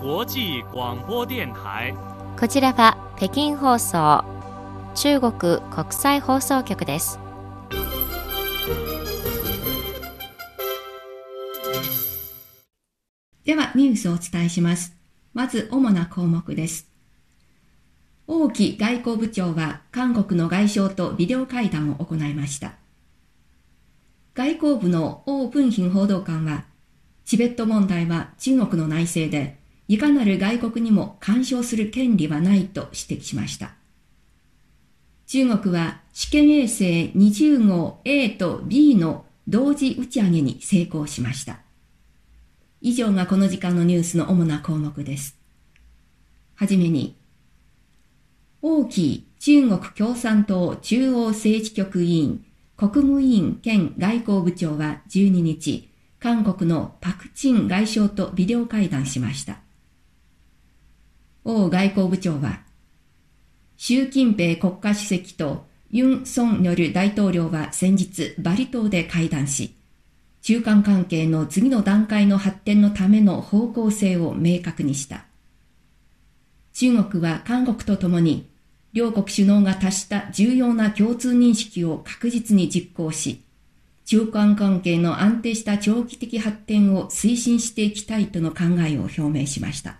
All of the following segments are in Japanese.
際广播電台。こちらは北京放送中国国際放送局です。ではニュースをお伝えします。まず主な項目です。王毅外交部長は韓国の外相とビデオ会談を行いました。外交部の王文賓報道官はチベット問題は中国の内政でいかなる外国にも干渉する権利はないと指摘しました。中国は試験衛星20号 A と B の同時打ち上げに成功しました。以上がこの時間のニュースの主な項目です。はじめに、王毅中国共産党中央政治局委員国務委員兼外交部長は12日、韓国のパクチン外相とビデオ会談しました。王外交部長は、習近平国家主席とユン・ソンによる大統領は先日バリ島で会談し、中間関係の次の段階の発展のための方向性を明確にした。中国は韓国とともに、両国首脳が達した重要な共通認識を確実に実行し、中間関係の安定した長期的発展を推進していきたいとの考えを表明しました。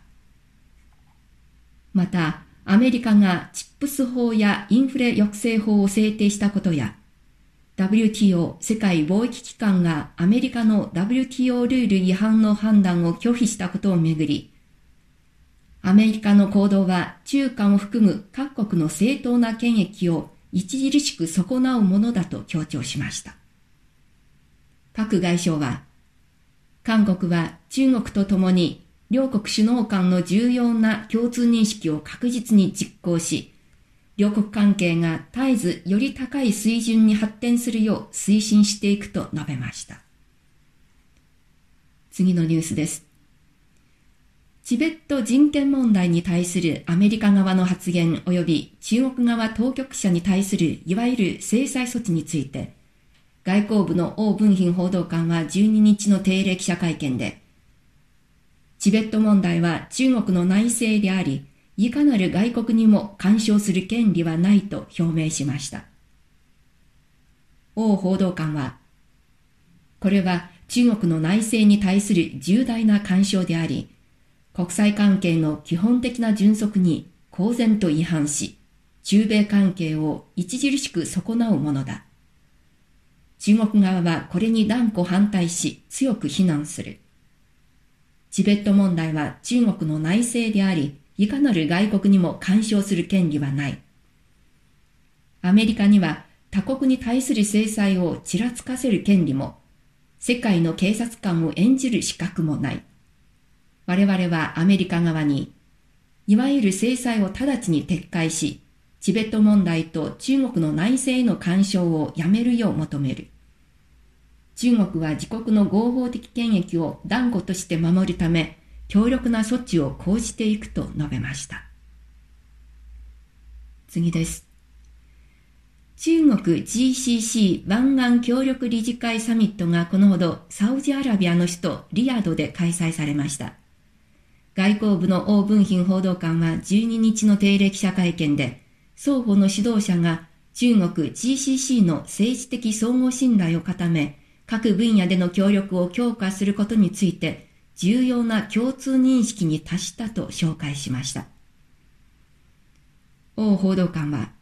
また、アメリカがチップス法やインフレ抑制法を制定したことや、WTO 世界貿易機関がアメリカの WTO ルール違反の判断を拒否したことをめぐり、アメリカの行動は中間を含む各国の正当な権益を著しく損なうものだと強調しました。各外相は、韓国は中国と共に両国首脳間の重要な共通認識を確実に実行し、両国関係が絶えずより高い水準に発展するよう推進していくと述べました。次のニュースです。チベット人権問題に対するアメリカ側の発言及び中国側当局者に対するいわゆる制裁措置について、外交部の王文賓報道官は12日の定例記者会見で、チベット問題は中国の内政であり、いかなる外国にも干渉する権利はないと表明しました。王報道官は、これは中国の内政に対する重大な干渉であり、国際関係の基本的な準則に公然と違反し、中米関係を著しく損なうものだ。中国側はこれに断固反対し強く非難する。チベット問題は中国の内政であり、いかなる外国にも干渉する権利はない。アメリカには他国に対する制裁をちらつかせる権利も、世界の警察官を演じる資格もない。我々はアメリカ側に、いわゆる制裁を直ちに撤回し、チベット問題と中国の内政への干渉をやめるよう求める。中国は自国の合法的権益を断固として守るため、強力な措置を講じていくと述べました。次です。中国 GCC 湾岸協力理事会サミットがこのほどサウジアラビアの首都リヤドで開催されました。外交部の王文賓報道官は12日の定例記者会見で、双方の指導者が中国 GCC の政治的相互信頼を固め、各分野での協力を強化することについて重要な共通認識に達したと紹介しました。王報道官は、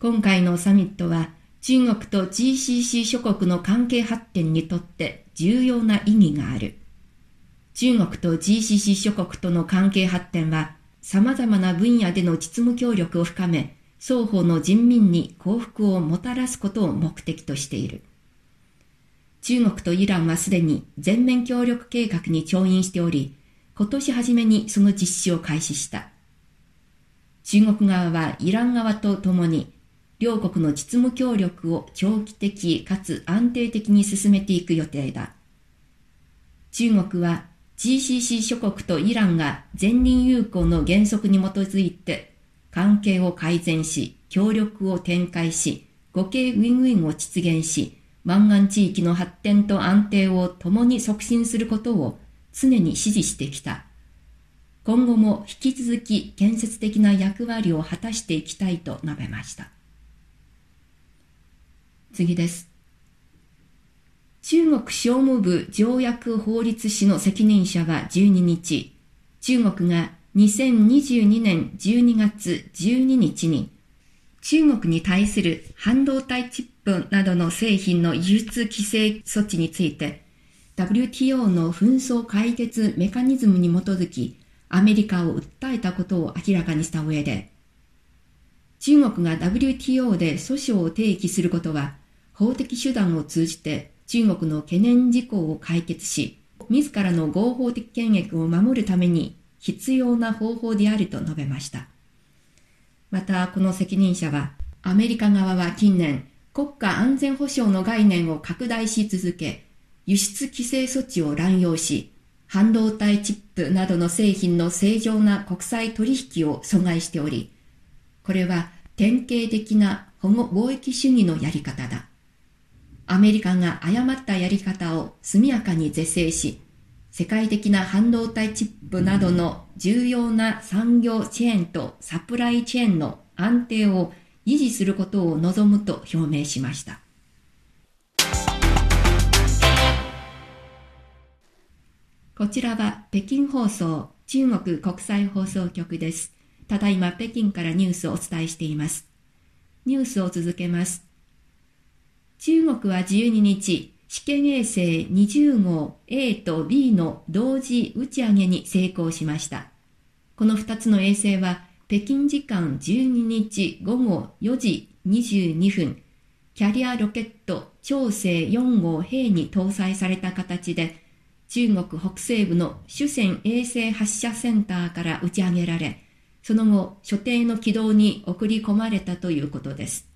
今回のサミットは中国と GCC 諸国の関係発展にとって重要な意義がある。中国と GCC 諸国との関係発展は様々な分野での実務協力を深め、双方の人民に幸福をもたらすことを目的としている。中国とイランはすでに全面協力計画に調印しており、今年初めにその実施を開始した。中国側はイラン側と共に、両国の実務協力を長期的かつ安定的に進めていく予定だ。中国は GCC 諸国とイランが前輪友好の原則に基づいて関係を改善し、協力を展開し、互恵ウィンウィンを実現し、湾岸地域の発展と安定を共に促進することを常に支持してきた。今後も引き続き建設的な役割を果たしていきたいと述べました。次です。中国商務部条約法律士の責任者は12日、中国が2022年12月12日に中国に対する半導体チップなどの製品の輸出規制措置について WTO の紛争解決メカニズムに基づきアメリカを訴えたことを明らかにした上で中国が WTO で訴訟を提起することは法的手段を通じて中国の懸念事項を解決し自らの合法的権益を守るために必要な方法であると述べました。また、この責任者は、アメリカ側は近年、国家安全保障の概念を拡大し続け、輸出規制措置を乱用し、半導体チップなどの製品の正常な国際取引を阻害しており、これは典型的な保護貿易主義のやり方だ。アメリカが誤ったやり方を速やかに是正し、世界的な半導体チップなどの重要な産業チェーンとサプライチェーンの安定を維持することを望むと表明しました。こちらは北京放送中国国際放送局です。ただいま北京からニュースをお伝えしています。ニュースを続けます。中国は12日、試験衛星20号 A と B の同時打ち上げに成功しました。この2つの衛星は北京時間12日午後4時22分、キャリアロケット長星4号兵に搭載された形で、中国北西部の主戦衛星発射センターから打ち上げられ、その後、所定の軌道に送り込まれたということです。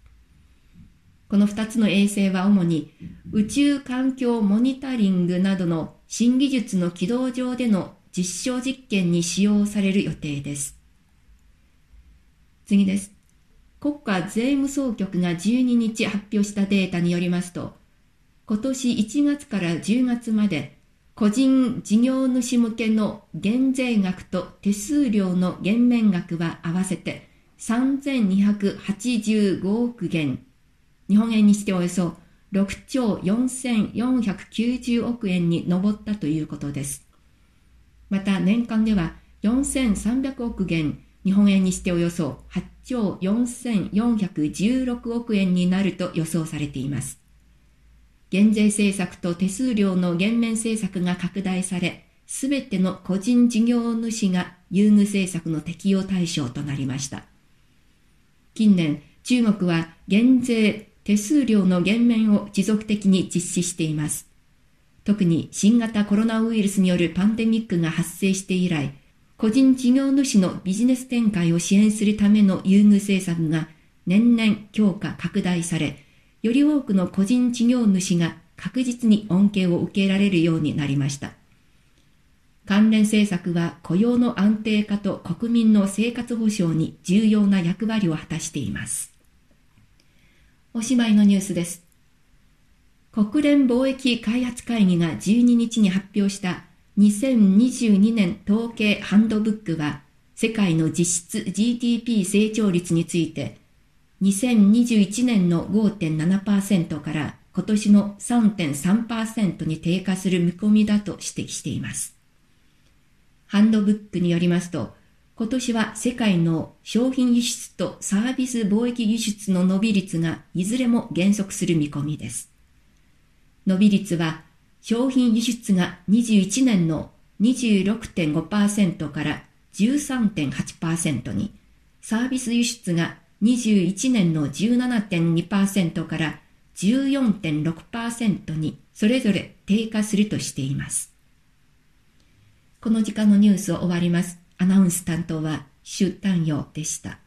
この2つの衛星は主に宇宙環境モニタリングなどの新技術の軌道上での実証実験に使用される予定です。次です。国家税務総局が12日発表したデータによりますと、今年1月から10月まで個人事業主向けの減税額と手数料の減免額は合わせて3285億元日本円にしておよそ6兆4490億円に上ったということです。また年間では4300億元、日本円にしておよそ8兆4416億円になると予想されています。減税政策と手数料の減免政策が拡大され、すべての個人事業主が優遇政策の適用対象となりました。近年、中国は減税、手数料の減免を持続的に実施しています。特に新型コロナウイルスによるパンデミックが発生して以来、個人事業主のビジネス展開を支援するための優遇政策が年々強化拡大され、より多くの個人事業主が確実に恩恵を受けられるようになりました。関連政策は雇用の安定化と国民の生活保障に重要な役割を果たしています。おしまいのニュースです。国連貿易開発会議が12日に発表した2022年統計ハンドブックは世界の実質 GDP 成長率について2021年の5.7%から今年の3.3%に低下する見込みだと指摘しています。ハンドブックによりますと今年は世界の商品輸出とサービス貿易輸出の伸び率がいずれも減速する見込みです。伸び率は商品輸出が21年の26.5%から13.8%に、サービス輸出が21年の17.2%から14.6%にそれぞれ低下するとしています。この時間のニュースを終わります。アナウンス担当はシュ・タンヨでした。